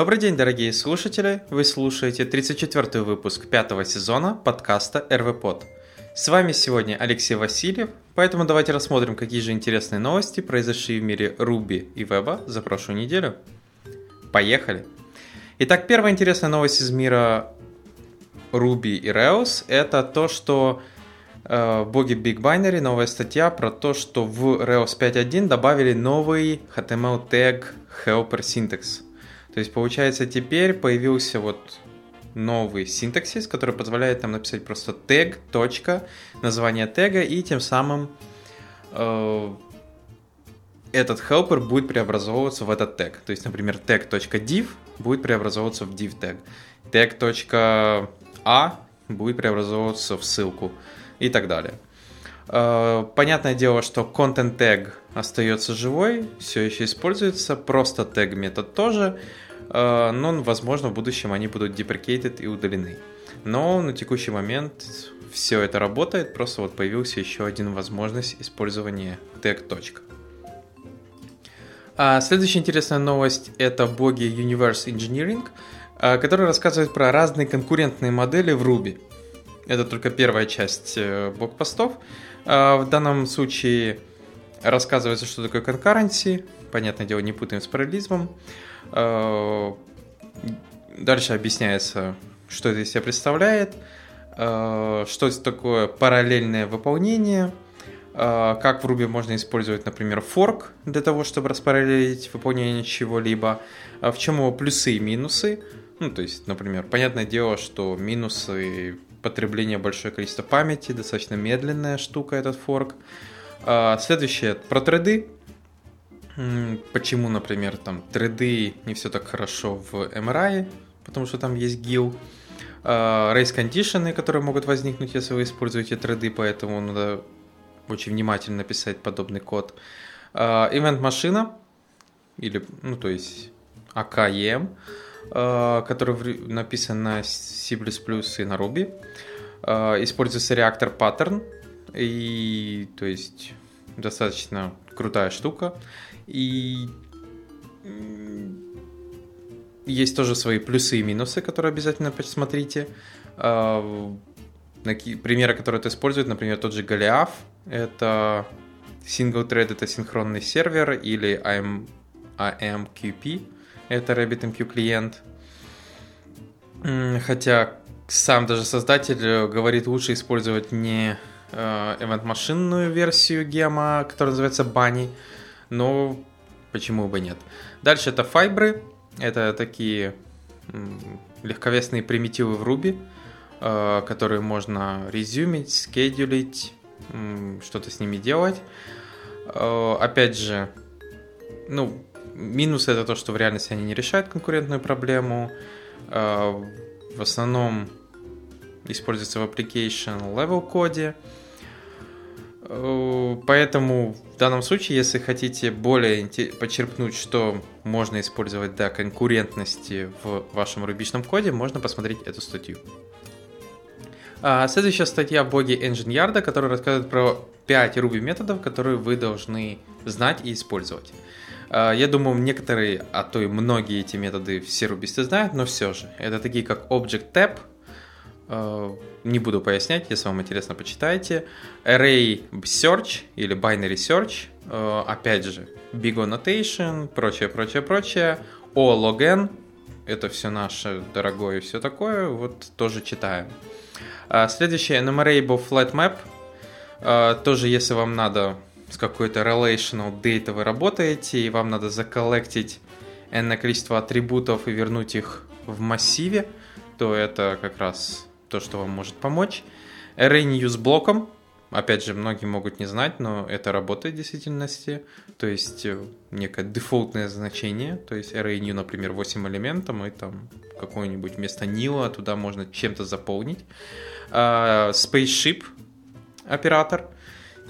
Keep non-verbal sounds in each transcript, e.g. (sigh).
Добрый день, дорогие слушатели! Вы слушаете 34 выпуск пятого сезона подкаста РВПод. С вами сегодня Алексей Васильев, поэтому давайте рассмотрим, какие же интересные новости произошли в мире Руби и Веба за прошлую неделю. Поехали! Итак, первая интересная новость из мира Ruby и Rails – это то, что э, боги Big Binary, новая статья про то, что в Rails 5.1 добавили новый HTML тег helper syntax. То есть, получается, теперь появился вот новый синтаксис, который позволяет нам написать просто тег, точка, название тега, и тем самым э, этот helper будет преобразовываться в этот тег. То есть, например, tag.div будет преобразовываться в div тег. Tag.a будет преобразовываться в ссылку и так далее. Э, понятное дело, что content tag остается живой, все еще используется, просто tag метод тоже, э, но, возможно, в будущем они будут deprecated и удалены. Но на текущий момент все это работает, просто вот появился еще один возможность использования tag точка. А следующая интересная новость это боги Universe Engineering, э, который рассказывает про разные конкурентные модели в Ruby. Это только первая часть блокпостов. постов в данном случае рассказывается, что такое concurrency. Понятное дело, не путаем с параллелизмом. А, дальше объясняется, что это из себя представляет, а, что это такое параллельное выполнение, как в Ruby можно использовать, например, форк для того, чтобы распараллелить выполнение чего-либо, в чем его плюсы и минусы. Ну, то есть, например, понятное дело, что минусы потребление большое количество памяти, достаточно медленная штука этот форк. А, следующее про треды. Почему, например, там треды не все так хорошо в MRI, потому что там есть GIL. А, race кондишены, которые могут возникнуть, если вы используете треды, поэтому надо очень внимательно писать подобный код. А, event машина, или, ну, то есть AKEM, Э, который написан на C++ и на Ruby. Э, используется реактор Pattern, и то есть достаточно крутая штука. И есть тоже свои плюсы и минусы, которые обязательно посмотрите. Э, примеры, которые это использует, например, тот же Голиаф, это single thread, это синхронный сервер, или AM, AMQP, это RabbitMQ клиент. Хотя сам даже создатель э, говорит, лучше использовать не э, event-машинную версию гема, которая называется Bunny, но почему бы нет. Дальше это файбры, это такие легковесные примитивы в Ruby, э, которые можно резюмить, скедулить, что-то с ними делать. Опять же, ну, Минус это то, что в реальности они не решают конкурентную проблему. А, в основном используется в application level коде. А, поэтому в данном случае, если хотите более почерпнуть, что можно использовать для конкурентности в вашем рубичном коде, можно посмотреть эту статью. А следующая статья в блоге Engine Yard, которая рассказывает про 5 Ruby методов, которые вы должны знать и использовать. А, я думаю, некоторые, а то и многие эти методы все рубисты знают, но все же. Это такие как Object Tab, а, не буду пояснять, если вам интересно, почитайте. Array Search или Binary Search, а, опять же, Big O Notation, прочее, прочее, прочее. O Login, это все наше дорогое и все такое, вот тоже читаем. Следующее, Enumerable Flat Map, тоже если вам надо с какой-то relational data вы работаете, и вам надо заколлектить n количество атрибутов и вернуть их в массиве, то это как раз то, что вам может помочь. Array news блоком, опять же, многие могут не знать, но это работает в действительности, то есть э, некое дефолтное значение, то есть array new, например, 8 элементов, и там какой-нибудь вместо nil туда можно чем-то заполнить. Uh, spaceship оператор –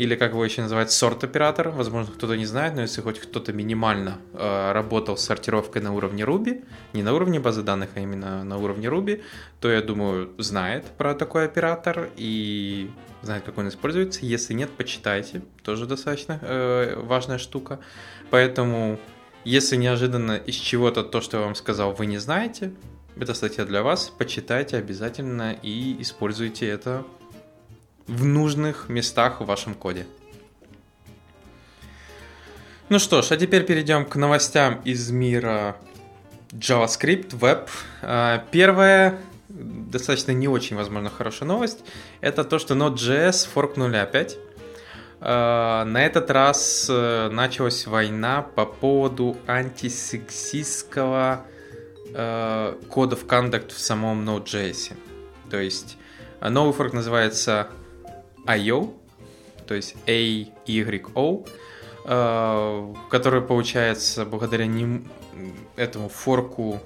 или как его еще называют, сорт-оператор. Возможно, кто-то не знает, но если хоть кто-то минимально э, работал с сортировкой на уровне Ruby, не на уровне базы данных, а именно на уровне Ruby, то, я думаю, знает про такой оператор и знает, как он используется. Если нет, почитайте. Тоже достаточно э, важная штука. Поэтому, если неожиданно из чего-то то, что я вам сказал, вы не знаете, это статья для вас. Почитайте обязательно и используйте это в нужных местах в вашем коде. Ну что ж, а теперь перейдем к новостям из мира JavaScript, Web. А, первая, достаточно не очень, возможно, хорошая новость, это то, что Node.js форкнули опять. А, на этот раз э, началась война по поводу антисексистского э, кода в conduct в самом Node.js. То есть новый форк называется IO, то есть AYO, э, который получается благодаря ним, этому форку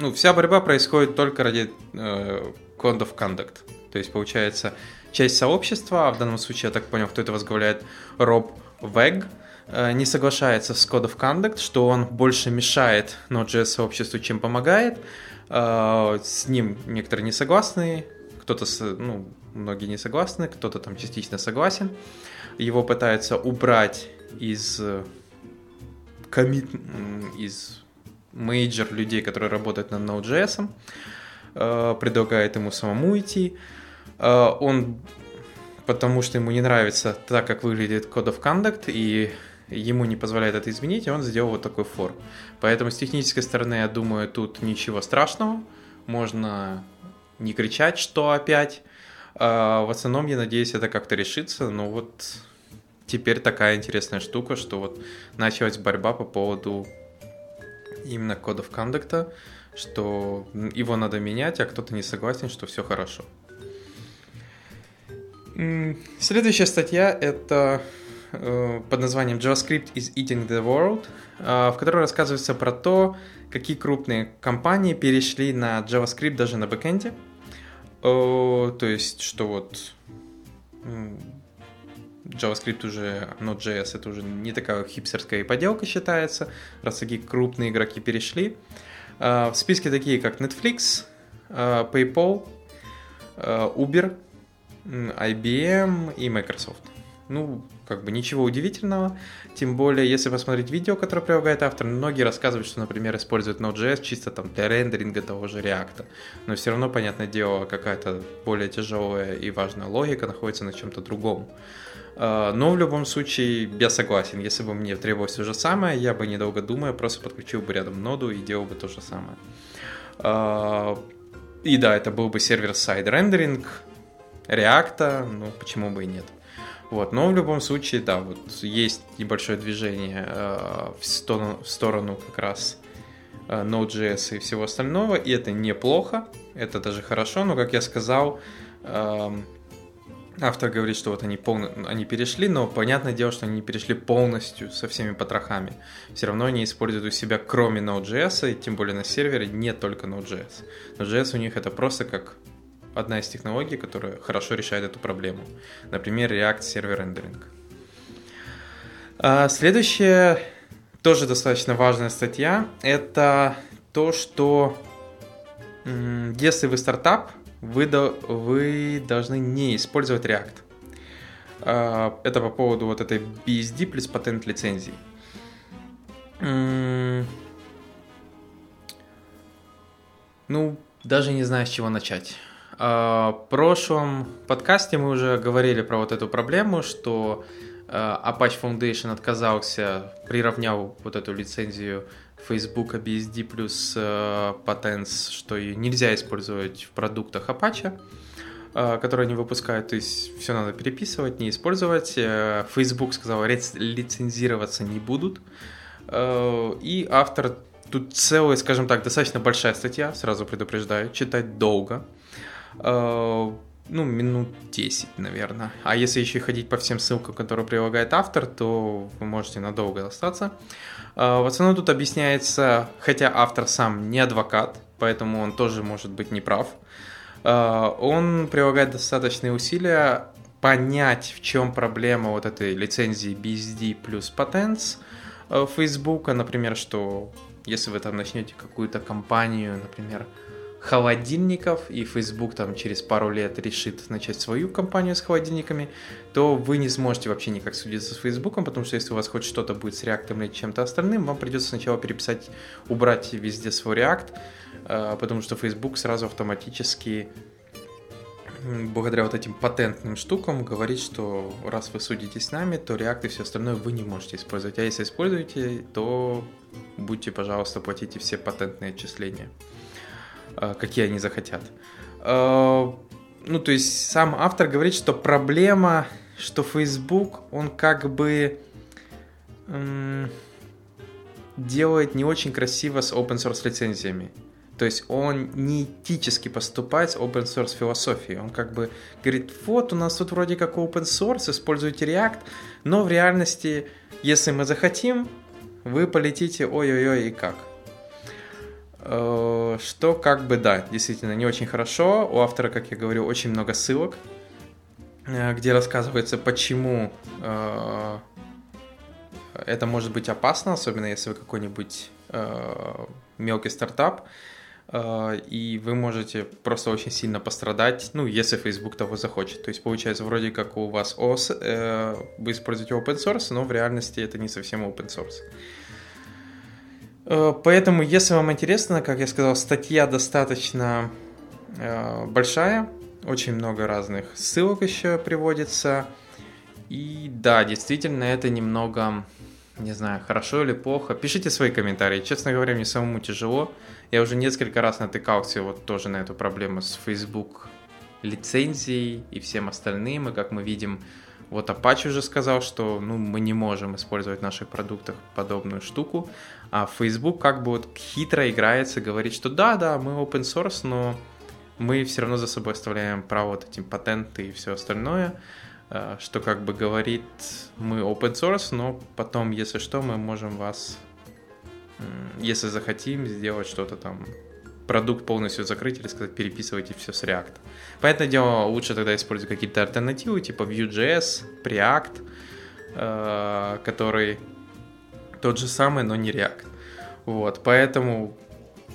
ну, вся борьба происходит только ради э, Code of Conduct. То есть, получается, часть сообщества, а в данном случае, я так понял, кто это возглавляет, Род Вагг, э, не соглашается с Code of Conduct, что он больше мешает Node.js сообществу, чем помогает. Э, с ним некоторые не согласны, кто-то, ну, многие не согласны, кто-то там частично согласен. Его пытаются убрать из commit, из major людей, которые работают над Node.js, э, предлагает ему самому идти. Э, он, потому что ему не нравится так, как выглядит Code of Conduct, и ему не позволяет это изменить, и он сделал вот такой фор. Поэтому с технической стороны, я думаю, тут ничего страшного. Можно не кричать, что опять. А в основном, я надеюсь, это как-то решится, но вот теперь такая интересная штука, что вот началась борьба по поводу именно кодов кондукта, что его надо менять, а кто-то не согласен, что все хорошо. Следующая статья это э, под названием JavaScript is eating the world, э, в которой рассказывается про то, какие крупные компании перешли на JavaScript даже на бэкэнде. О, то есть, что вот JavaScript уже, Node.js это уже не такая хипстерская поделка считается, раз такие крупные игроки перешли. В списке такие, как Netflix, PayPal, Uber, IBM и Microsoft. Ну, как бы ничего удивительного. Тем более, если посмотреть видео, которое прилагает автор, многие рассказывают, что, например, используют Node.js чисто там для рендеринга того же React. Но все равно, понятное дело, какая-то более тяжелая и важная логика находится на чем-то другом. А, но в любом случае я согласен, если бы мне требовалось то же самое, я бы недолго думая просто подключил бы рядом ноду и делал бы то же самое. А, и да, это был бы server-side rendering React, ну почему бы и нет. Вот, но в любом случае, да, вот есть небольшое движение э, в, сторону, в сторону как раз э, Node.js и всего остального, и это неплохо, это даже хорошо, но, как я сказал, э, автор говорит, что вот они, полно, они перешли, но понятное дело, что они не перешли полностью со всеми потрохами. Все равно они используют у себя, кроме Node.js, и тем более на сервере, не только Node.js. Node.js у них это просто как одна из технологий, которая хорошо решает эту проблему. Например, React Server Rendering. Следующая, тоже достаточно важная статья, это то, что если вы стартап, вы, вы должны не использовать React. А, это по поводу вот этой BSD плюс патент лицензии. Ну, даже не знаю, с чего начать. А, в прошлом подкасте мы уже говорили про вот эту проблему, что а, Apache Foundation отказался, приравнял вот эту лицензию Facebook BSD плюс Patents, что ее нельзя использовать в продуктах Apache, которые они выпускают, то есть все надо переписывать, не использовать. Э, Facebook сказал, лицензироваться не будут. И автор, тут целая, скажем так, достаточно большая статья, сразу предупреждаю, читать долго. Э, ну, минут 10, наверное. А если еще ходить по всем ссылкам, которые прилагает автор, то вы можете надолго остаться. Э, в основном тут объясняется, хотя автор сам не адвокат, поэтому он тоже может быть неправ, э, он прилагает достаточные усилия понять, в чем проблема вот этой лицензии BSD плюс Patents э, Facebook, например, что если вы там начнете какую-то компанию, например, холодильников, и Facebook там через пару лет решит начать свою компанию с холодильниками, то вы не сможете вообще никак судиться с Facebook, потому что если у вас хоть что-то будет с React или чем-то остальным, вам придется сначала переписать, убрать везде свой React, э, потому что Facebook сразу автоматически благодаря вот этим патентным штукам говорит, что раз вы судитесь с нами, то React и все остальное вы не можете использовать. А если используете, то будьте, пожалуйста, платите все патентные отчисления, какие они захотят. Э, ну, то есть сам автор говорит, что проблема, что Facebook, он как бы делает не очень красиво с open source лицензиями. То есть он не этически поступает с open source философией. Он как бы говорит, вот у нас тут вроде как open source, используйте React, но в реальности, если мы захотим, вы полетите ой-ой-ой и как. Э, что как бы да, действительно не очень хорошо. У автора, как я говорю, очень много ссылок, э, где рассказывается, почему э, это может быть опасно, особенно если вы какой-нибудь мелкий стартап, и вы можете просто очень сильно пострадать, ну, если Facebook того захочет. То есть получается вроде как у вас ОС, вы используете open source, но в реальности это не совсем open source. Э, поэтому, если вам интересно, как я сказал, статья достаточно э, большая, очень много разных ссылок еще приводится. И да, действительно, это немного, не знаю, хорошо или плохо. Пишите свои комментарии. Честно говоря, мне самому тяжело. Я уже несколько раз натыкался вот тоже на эту проблему с Facebook лицензией и всем остальным. И как мы видим, вот Apache уже сказал, что ну, мы не можем использовать в наших продуктах подобную штуку, а Facebook как бы вот хитро играется, говорит, что да, да, мы open source, но мы все равно за собой оставляем право вот этим патенты и все остальное, э, что как бы говорит, мы open source, но потом, если что, мы можем вас, если захотим, сделать что-то там продукт полностью закрыть или сказать переписывайте все с React. Понятное дело, лучше тогда использовать какие-то альтернативы, типа Vue.js, Preact, э, который тот же самый, но не React. Вот, поэтому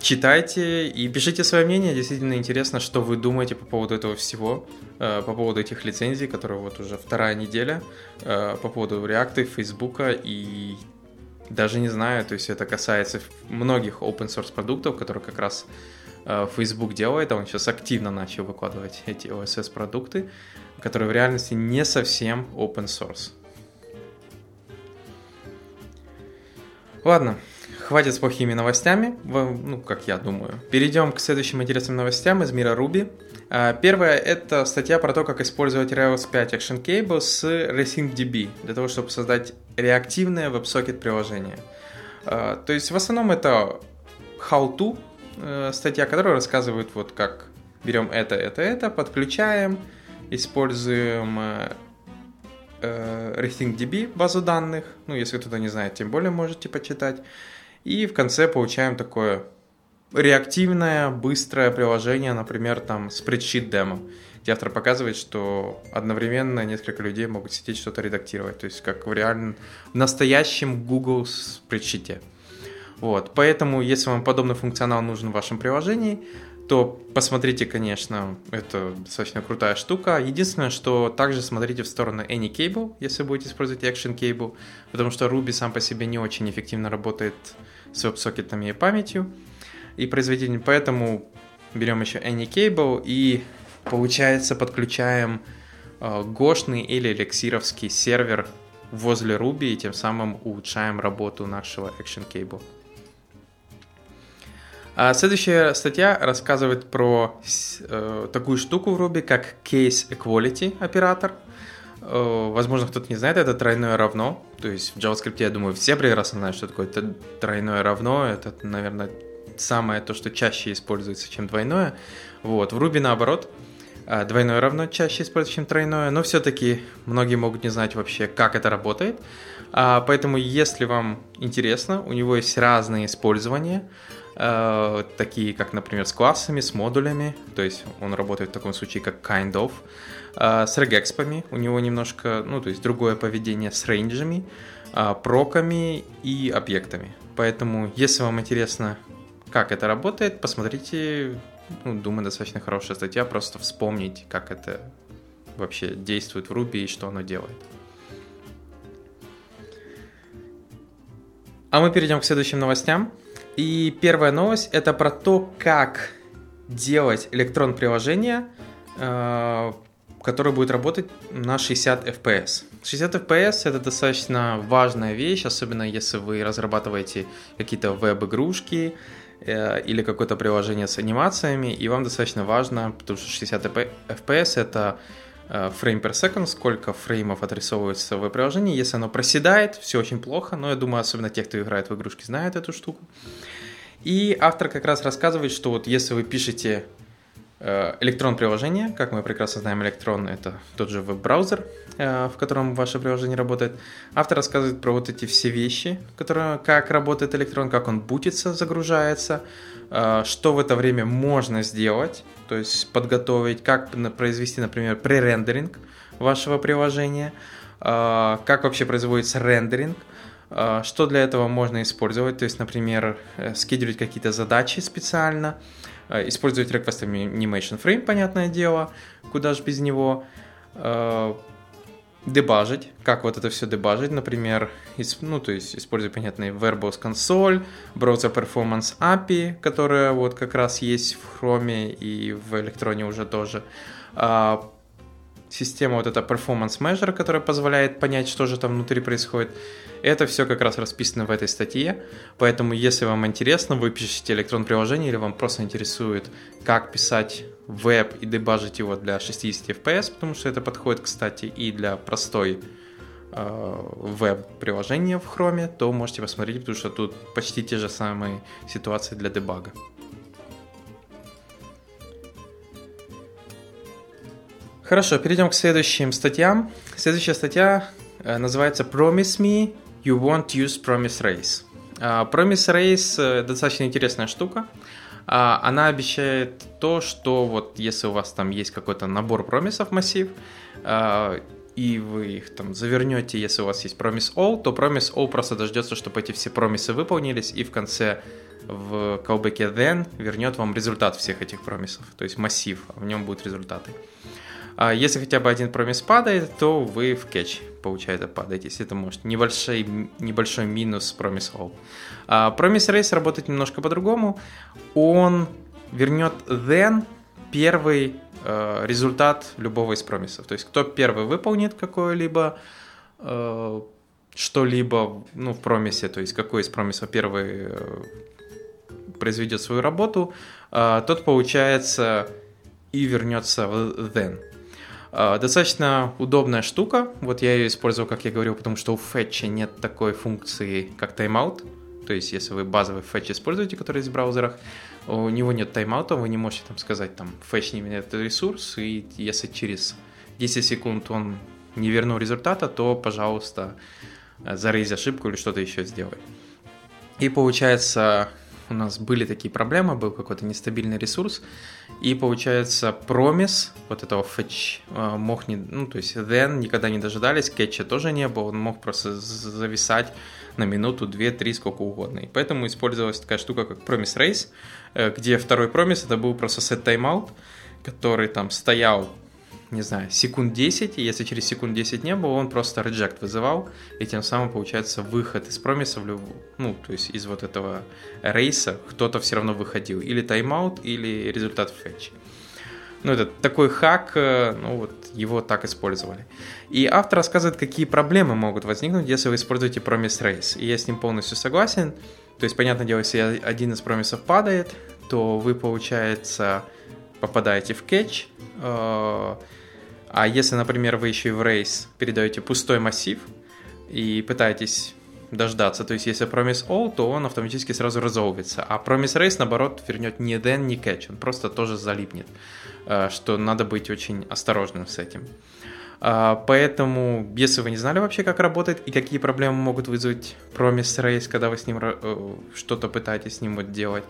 читайте и пишите свое мнение. Действительно интересно, что вы думаете по поводу этого всего, э, по поводу этих лицензий, которые вот уже вторая неделя, э, по поводу React, Facebook и даже не знаю, то есть это касается многих open source продуктов, которые как раз э, Facebook делает, а он сейчас активно начал выкладывать эти OSS продукты, которые в реальности не совсем open source. Ладно, хватит с плохими новостями, ну, как я думаю. Перейдем к следующим интересным новостям из мира Ruby. А, первая – это статья про то, как использовать Rails 5 Action Cable с RacingDB для того, чтобы создать реактивное WebSocket приложение. А, то есть в основном это how-to э, статья, которая рассказывает вот как берем это, это, это, подключаем, используем э, RacingDB базу данных, ну если кто-то не знает, тем более можете почитать, и в конце получаем такое реактивное, быстрое приложение, например, там Spreadsheet Demo, где автор показывает, что одновременно несколько людей могут сидеть что-то редактировать, то есть как в реальном, в настоящем Google Spreadsheet. Вот, поэтому, если вам подобный функционал нужен в вашем приложении, то посмотрите, конечно, это достаточно крутая штука. Единственное, что также смотрите в сторону AnyCable, если будете использовать Action Cable, потому что Ruby сам по себе не очень эффективно работает с веб-сокетами и памятью и производитель. Поэтому берем еще AnyCable и, получается, подключаем э, гошный или эликсировский сервер возле Ruby и тем самым улучшаем работу нашего Action Cable. А следующая статья рассказывает про э, такую штуку в Ruby, как Case Equality оператор. Э, возможно, кто-то не знает, это тройное равно. То есть в JavaScript, я думаю, все прекрасно знают, что такое это тройное равно. Это, наверное, самое то, что чаще используется, чем двойное. Вот. В Ruby наоборот. А, двойное равно чаще используется, чем тройное, но все-таки многие могут не знать вообще, как это работает. А, поэтому, если вам интересно, у него есть разные использования. э, такие как, например, с классами, с модулями, то есть он работает в таком случае как kind of, с регекспами, у него немножко, ну, то есть другое поведение с рейнджами, проками и объектами. Поэтому, если вам интересно, как это работает, посмотрите, ну, думаю, достаточно хорошая статья, просто вспомнить, как это вообще действует в Ruby и что оно делает. А мы перейдем к следующим новостям. И первая новость это про то, как делать электрон приложение, э, которое будет работать на 60 FPS. 60 FPS это достаточно важная вещь, особенно если вы разрабатываете какие-то веб-игрушки или какое-то приложение с анимациями, и вам достаточно важно, потому что 60 FPS это фрейм per second, сколько фреймов отрисовывается в приложении. Если оно проседает, все очень плохо, но я думаю, особенно те, кто играет в игрушки, знают эту штуку. И автор как раз рассказывает, что вот если вы пишете э, электрон приложение, как мы прекрасно знаем, электрон это тот же веб-браузер, э, в котором ваше приложение работает. Автор рассказывает про вот эти все вещи, которые, как работает электрон, как он бутится, загружается, э, что в это время можно сделать, то есть подготовить, как произвести, например, пререндеринг вашего приложения, как вообще производится рендеринг, что для этого можно использовать, то есть, например, э, скидывать какие-то задачи специально, использовать Request Animation Frame, понятное дело, куда же без него, дебажить, как вот это все дебажить, например, ну, то есть используя понятный Verbose Console, Browser Performance API, которая вот как раз есть в Chrome и в электроне уже тоже, а, система вот эта Performance Measure, которая позволяет понять, что же там внутри происходит, это все как раз расписано в этой статье, поэтому если вам интересно, вы пишете электрон приложение или вам просто интересует, как писать веб и дебажить его для 60 FPS, потому что это подходит, кстати, и для простой э, веб-приложения в Chrome, то можете посмотреть, потому что тут почти те же самые ситуации для дебага. Хорошо, перейдем к следующим статьям. Следующая статья э, называется Promise Me You Won't Use Promise Race. Uh, Promise Race э, достаточно интересная штука. Uh, она обещает то, что вот если у вас там есть какой-то набор промисов массив, uh, и вы их там завернете, если у вас есть Promise All, то Promise All просто дождется, чтобы эти все промисы выполнились, и в конце в callback then вернет вам результат всех этих промисов, то есть массив, а в нем будут результаты. А если хотя бы один промис падает, то вы в кетч, получается, падаете. Если это может небольшой, небольшой минус промис all. А промис рейс работает немножко по-другому. Он вернет then первый э, результат любого из промисов. То есть кто первый выполнит какое-либо э, что-либо ну, в промисе, то есть какой из промисов первый э, произведет свою работу, э, тот получается и вернется в then. А, достаточно удобная штука. Вот я ее использовал, как я говорил, потому что у Fetch нет такой функции, как тайм-аут. То есть, если вы базовый Fetch используете, который есть в браузерах, у него нет тайм-аута, вы не можете там сказать, там, Fetch не меняет ресурс, и если через 10 секунд он не вернул результата, то, пожалуйста, зарейз ошибку или что-то еще сделай. И получается, у нас были такие проблемы, был какой-то нестабильный ресурс, и получается промис вот этого fetch э, мог не, ну то есть then никогда не дожидались, кетча тоже не было, он мог просто зависать на минуту, две, три, сколько угодно. И поэтому использовалась такая штука, как promise race, э, где второй промис это был просто set timeout, который там стоял не знаю, секунд 10, и если через секунд 10 не было, он просто reject вызывал, и тем самым получается выход из промиса, в люб... ну, то есть из вот этого рейса кто-то все равно выходил, или тайм-аут, или результат фетч. Ну, это такой хак, э, ну, вот его так использовали. И автор рассказывает, какие проблемы могут возникнуть, если вы используете промис рейс. И я с ним полностью согласен. То есть, понятное дело, если один из промисов падает, то вы, получается, попадаете в кетч, э, а если, например, вы еще и в рейс передаете пустой массив и пытаетесь дождаться, то есть если promise all, то он автоматически сразу разолвится, а promise race, наоборот, вернет ни then, ни catch, он просто тоже залипнет, э, что надо быть очень осторожным с этим. А, поэтому, если вы не знали вообще, как работает и какие проблемы могут вызвать Promise Race, когда вы с ним э, что-то пытаетесь с ним вот делать,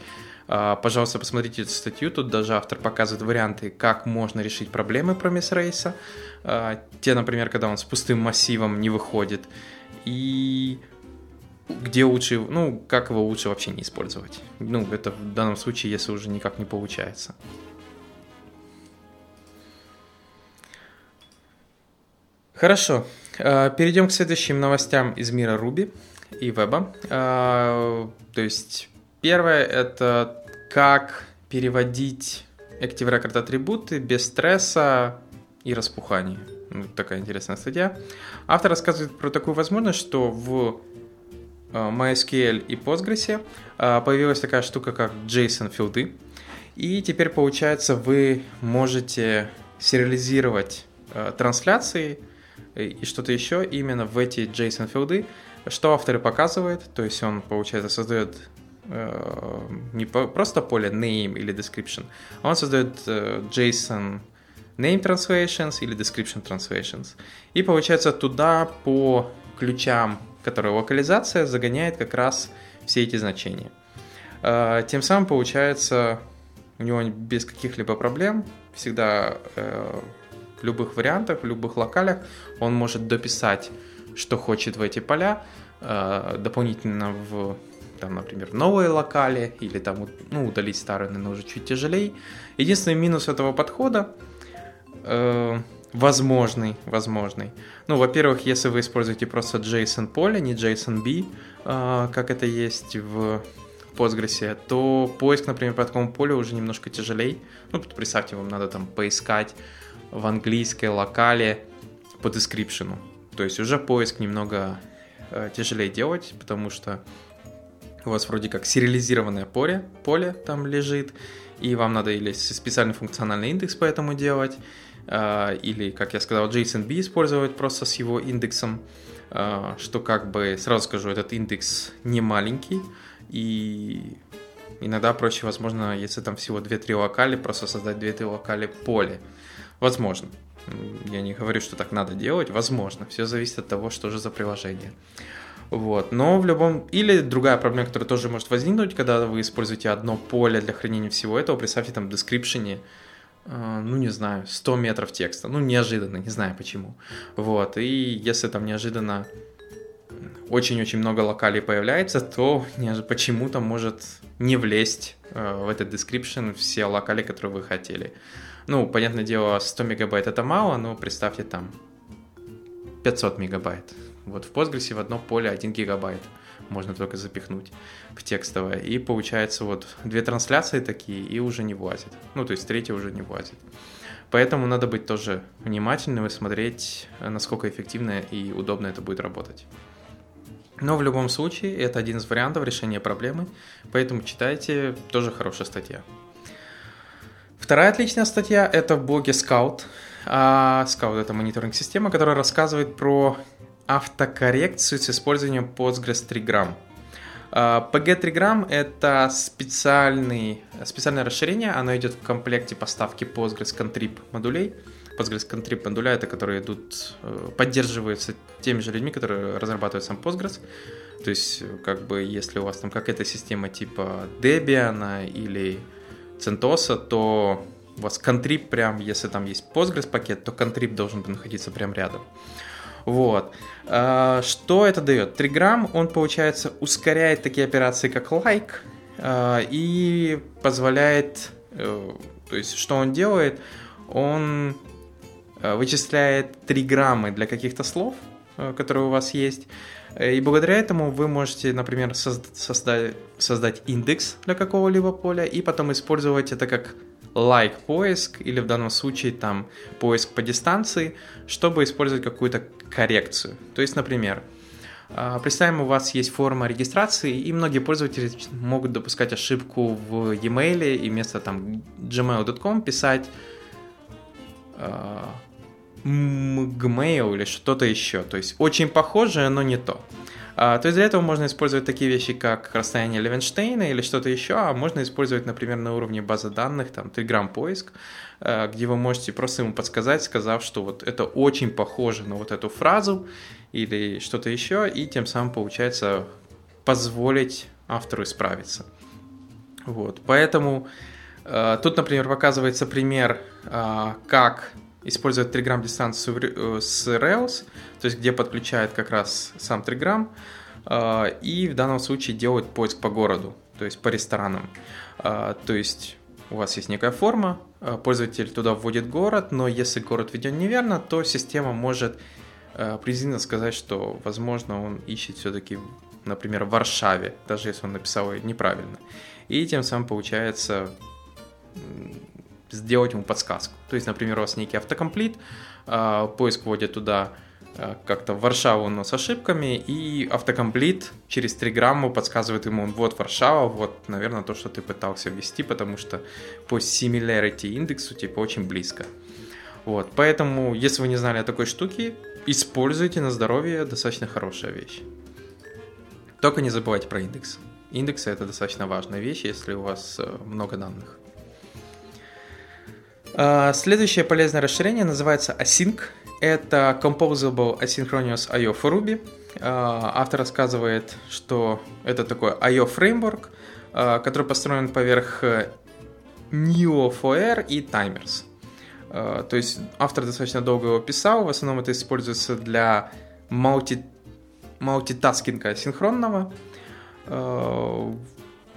а, пожалуйста, посмотрите эту статью. Тут даже автор показывает варианты, как можно решить проблемы Promise Race. А, те, например, когда он с пустым массивом не выходит. И где лучше, ну, как его лучше вообще не использовать. Ну, это в данном случае, если уже никак не получается. Хорошо, а, перейдем к следующим новостям из мира Ruby и веба. А, то есть первое это как переводить Active Record атрибуты без стресса и распухания. Ну, такая интересная статья. Автор рассказывает про такую возможность, что в а, MySQL и Postgres появилась такая штука, как JSON филды. И теперь, получается, вы можете сериализировать трансляции и что-то еще именно в эти JSON филды, что авторы показывают, то есть он, получается, создает э, не просто поле name или description, а он создает э, JSON name translations или description translations. И получается туда по ключам, которые локализация, загоняет как раз все эти значения. Э, тем самым получается у него без каких-либо проблем всегда э, любых вариантах, в любых локалях он может дописать, что хочет в эти поля, э, дополнительно в там, например, новые локали или там, ну, удалить старые, наверное, уже чуть тяжелее. Единственный минус этого подхода э, возможный, возможный. Ну, во-первых, если вы используете просто JSON поле, не JSON-B, э, как это есть в Postgres, то поиск, например, по такому полю уже немножко тяжелее. Ну, представьте, вам надо там поискать в английской локале по description. То есть уже поиск немного э, тяжелее делать, потому что у вас вроде как сериализированное поле, поле там лежит, и вам надо или специальный функциональный индекс по этому делать, э, или, как я сказал, JSON-B использовать просто с его индексом, э, что как бы, сразу скажу, этот индекс не маленький, и иногда проще, возможно, если там всего 2-3 локали, просто создать 2-3 локали поле. Возможно. Я не говорю, что так надо делать, возможно. Все зависит от того, что же за приложение. Вот. Но в любом... Или другая проблема, которая тоже может возникнуть, когда вы используете одно поле для хранения всего этого, представьте там в description, э, ну, не знаю, 100 метров текста. Ну, неожиданно, не знаю почему. Вот. И если там неожиданно очень-очень много локалей появляется, то почему-то может не влезть э, в этот description все локали, которые вы хотели. Ну, понятное дело, 100 мегабайт это мало, но представьте там 500 мегабайт. Вот в Postgres в одно поле 1 гигабайт можно только запихнуть в текстовое. И получается вот две трансляции такие и уже не влазит. Ну, то есть третья уже не влазит. Поэтому надо быть тоже внимательным и смотреть, насколько эффективно и удобно это будет работать. Но в любом случае, это один из вариантов решения проблемы, поэтому читайте, тоже хорошая статья. Вторая отличная статья – это в блоге Scout. А, Scout – это мониторинг-система, которая рассказывает про автокоррекцию с использованием Postgres 3gram. PG 3gram – это специальный, специальное расширение, оно идет в комплекте поставки Postgres Contrib модулей. Postgres Contrib модуля – это которые идут, э, поддерживаются теми же людьми, которые разрабатывают сам Postgres. То есть, как бы, если у вас там какая-то система типа Debian или CentOS, то у вас контрип прям, если там есть Postgres пакет, то контрип должен находиться прям рядом. Вот. А, что это дает? Триграмм, он, получается, ускоряет такие операции, как like, а, и позволяет, э, то есть, что он делает? Он э, вычисляет триграммы для каких-то слов, э, которые у вас есть, и благодаря этому вы можете, например, создать, создать индекс для какого-либо поля и потом использовать это как like поиск или в данном случае там поиск по дистанции, чтобы использовать какую-то коррекцию. То есть, например, а, представим, у вас есть форма регистрации, и многие пользователи могут допускать ошибку в e-mail и вместо там gmail.com писать а, Gmail или что-то еще. То есть очень похожее, но не то. А, то есть для этого можно использовать такие вещи, как расстояние Левенштейна или что-то еще, а можно использовать, например, на уровне базы данных, там, Telegram поиск, а, где вы можете просто ему подсказать, сказав, что вот это очень похоже на вот эту фразу или что-то еще, и тем самым, получается, позволить автору исправиться. Вот, поэтому э, тут, например, показывается пример, э, как использовать Telegram дистанцию э, с Rails, то есть где подключает как раз сам Telegram, э, и в данном случае делает поиск по городу, то есть по ресторанам. Э, то есть у вас есть некая форма, пользователь туда вводит город, но если город введен неверно, то система может признательно сказать, что, возможно, он ищет все-таки, например, в Варшаве, даже если он написал ее неправильно. И тем самым получается сделать ему подсказку. То есть, например, у вас некий автокомплит, а, поиск вводит туда а, как-то Варшаву, но с ошибками, и автокомплит через три грамма подсказывает ему, вот Варшава, вот, наверное, то, что ты пытался ввести, потому что по similarity индексу, типа, очень близко. Вот, поэтому, если вы не знали о такой штуке, используйте на здоровье, достаточно хорошая вещь. Только не забывайте про индекс. Индексы это достаточно важная вещь, если у вас э, много данных. А, следующее полезное расширение называется Async. Это Composable Asynchronous I.O. for Ruby. А, автор рассказывает, что это такой I.O. фреймворк, а, который построен поверх Neo4R и Timers. То есть автор достаточно долго его писал, в основном это используется для multi, мультитаскинга синхронного.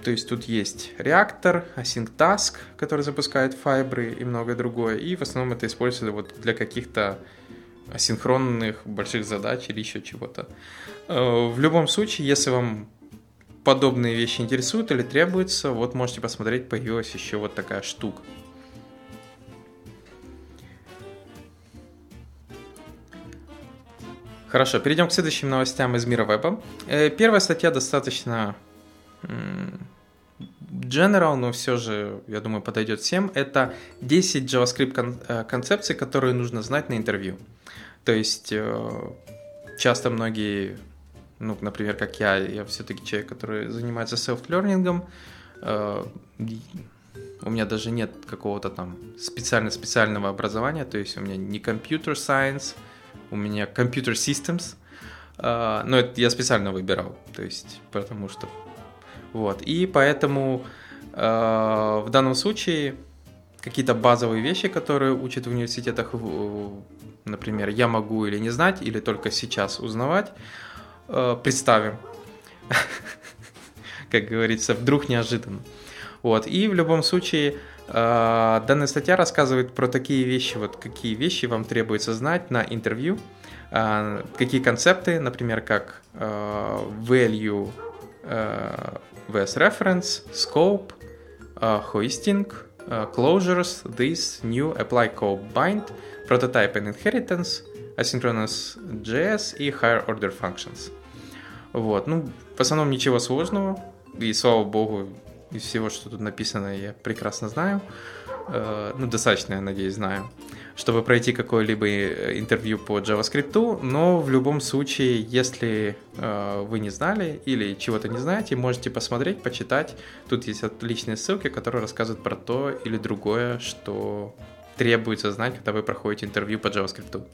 То есть тут есть реактор, async task, который запускает файбры и многое другое. И в основном это используется вот для каких-то асинхронных больших задач или еще чего-то. Э, в любом случае, если вам подобные вещи интересуют или требуются, вот можете посмотреть, появилась еще вот такая штука. Хорошо, перейдем к следующим новостям из мира веба. Э, первая статья достаточно general, но все же, я думаю, подойдет всем, это 10 JavaScript э, концепций, которые нужно знать на интервью. То есть э, часто многие, ну, например, как я, я все-таки человек, который занимается self-learning, э, у меня даже нет какого-то там специально-специального образования, то есть у меня не computer science, у меня computer systems, но это я специально выбирал, то есть потому что вот. И поэтому э, в данном случае какие-то базовые вещи, которые учат в университетах, например, я могу или не знать, или только сейчас узнавать, э, представим. (laughs) Как говорится, вдруг неожиданно. Вот. И в любом случае э, данная статья рассказывает про такие вещи, вот какие вещи вам требуется знать на интервью, э, какие концепты, например, как э, value VS Reference, Scope, uh, Hoisting, uh, Closures, This, New, Apply Code Bind, Prototype and Inheritance, Asynchronous JS и Higher Order Functions. Вот, ну, в основном ничего сложного, и слава богу, из всего, что тут написано, я прекрасно знаю. Э, ну, достаточно, я надеюсь, знаю чтобы пройти какое-либо э, интервью по JavaScript, но в любом случае, если э, вы не знали или чего-то не знаете, можете посмотреть, почитать. Тут есть отличные ссылки, которые рассказывают про то или другое, что требуется знать, когда вы проходите интервью по JavaScript.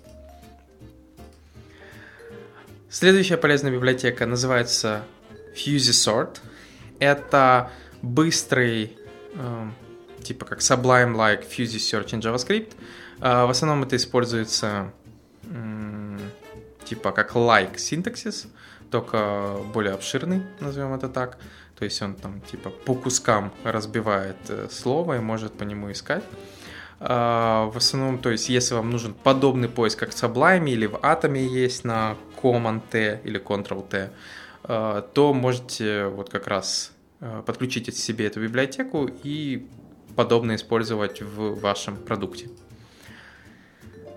Следующая полезная библиотека называется FusySort. Это быстрый, э, типа как Sublime-like Search in JavaScript – в основном это используется типа как like синтаксис, только более обширный, назовем это так. То есть он там типа по кускам разбивает э, слово и может по нему искать. А, в основном, то есть если вам нужен подобный поиск, как в Sublime или в Atom есть на Command-T или Ctrl-T, а, то можете вот как раз э, подключить себе эту библиотеку и подобно использовать в вашем продукте.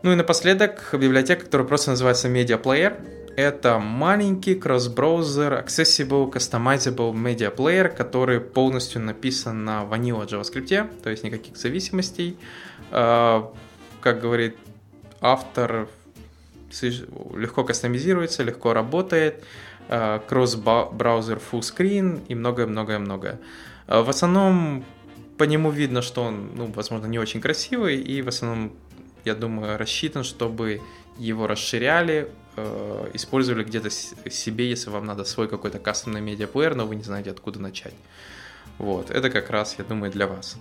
Ну и напоследок библиотека, которая просто называется Media Player. Это маленький кросс-браузер, accessible, customizable media player, который полностью написан на Vanilla JavaScript, то есть никаких зависимостей. А, как говорит автор, легко кастомизируется, легко работает. кросс-браузер full screen и многое-многое-многое. В основном по нему видно, что он, ну, возможно, не очень красивый, и в основном, я думаю, рассчитан, чтобы его расширяли, э, использовали где-то себе, если вам надо свой какой-то кастомный медиаплеер, но вы не знаете, откуда начать. Вот, это как раз, я думаю, для вас.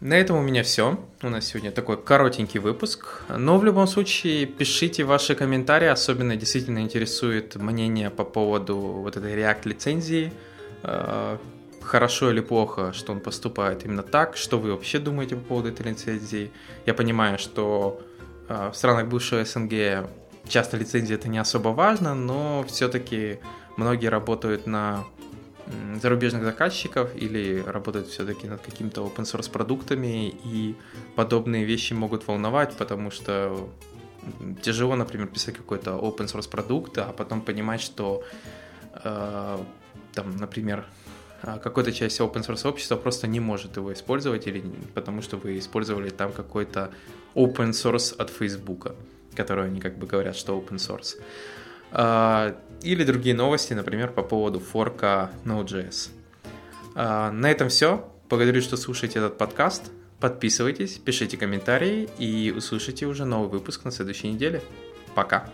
На этом у меня все. У нас сегодня такой коротенький выпуск. Но в любом случае пишите ваши комментарии. Особенно действительно интересует мнение по поводу вот этой React лицензии. Хорошо или плохо, что он поступает именно так. Что вы вообще думаете по поводу этой лицензии? Я понимаю, что э, в странах бывшего СНГ часто лицензия это не особо важно, но все-таки многие работают на зарубежных заказчиков или работают все-таки над какими-то open source продуктами, и подобные вещи могут волновать, потому что тяжело, например, писать какой-то open source продукт, а потом понимать, что э, там, например, какой-то часть open source общества просто не может его использовать, или потому что вы использовали там какой-то open source от Facebook, который они как бы говорят, что open source. А, или другие новости, например, по поводу форка Node.js. А, на этом все. Благодарю, что слушаете этот подкаст. Подписывайтесь, пишите комментарии и услышите уже новый выпуск на следующей неделе. Пока.